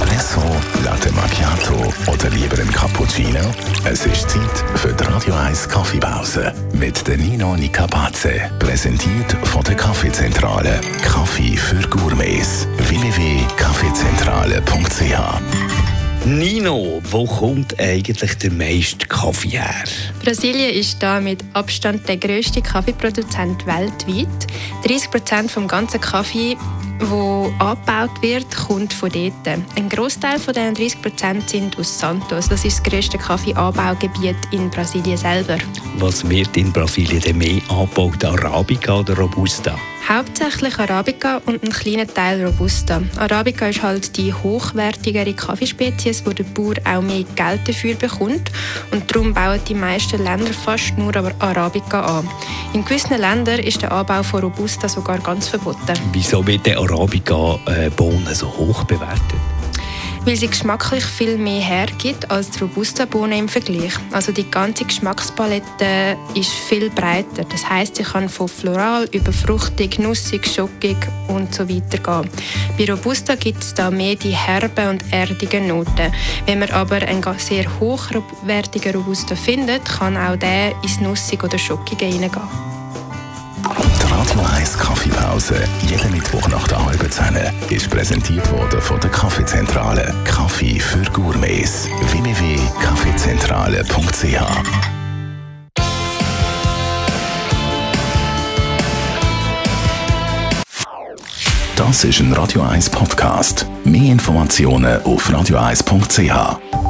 Espresso, Latte Macchiato oder lieber ein Cappuccino? Es ist Zeit für die Radio 1 Kaffeepause mit der Nino Nicapace. Präsentiert von der Kaffeezentrale. Kaffee für Gourmets. www.kaffeezentrale.ch Nino, wo kommt eigentlich der meiste Kaffee her? Brasilien ist da mit Abstand der grösste Kaffeeproduzent weltweit. 30 Prozent vom ganzen Kaffee, der angebaut wird, kommt von dort. Ein Großteil von diesen 30 Prozent sind aus Santos. Das ist das grösste Kaffeeanbaugebiet in Brasilien selber. Was wird in Brasilien denn mehr angebaut, Arabica oder Robusta? Hauptsächlich Arabica und ein kleiner Teil Robusta. Arabica ist halt die hochwertigere Kaffeespezies, wo der Bauer auch mehr Geld dafür bekommt. Und darum bauen die meisten Länder fast nur Arabica an. In gewissen Ländern ist der Anbau von Robusta sogar ganz verboten. Wieso wird der Arabica-Bohnen so hoch bewertet? Weil sie geschmacklich viel mehr hergibt als die Robusta-Bohne im Vergleich. Also die ganze Geschmackspalette ist viel breiter. Das heißt, sie kann von floral über fruchtig, nussig, schockig und so weiter gehen. Bei Robusta gibt es da mehr die herben und erdigen Noten. Wenn man aber einen sehr hochwertigen Robusta findet, kann auch der ins nussig oder schockige hineingehen. Radio 1 Kaffeepause, jeden Mittwoch nach der halben Zehn, ist präsentiert worden von der Kaffeezentrale. Kaffee für Gourmets. www.kaffeezentrale.ch Das ist ein Radio 1 Podcast. Mehr Informationen auf radio1.ch.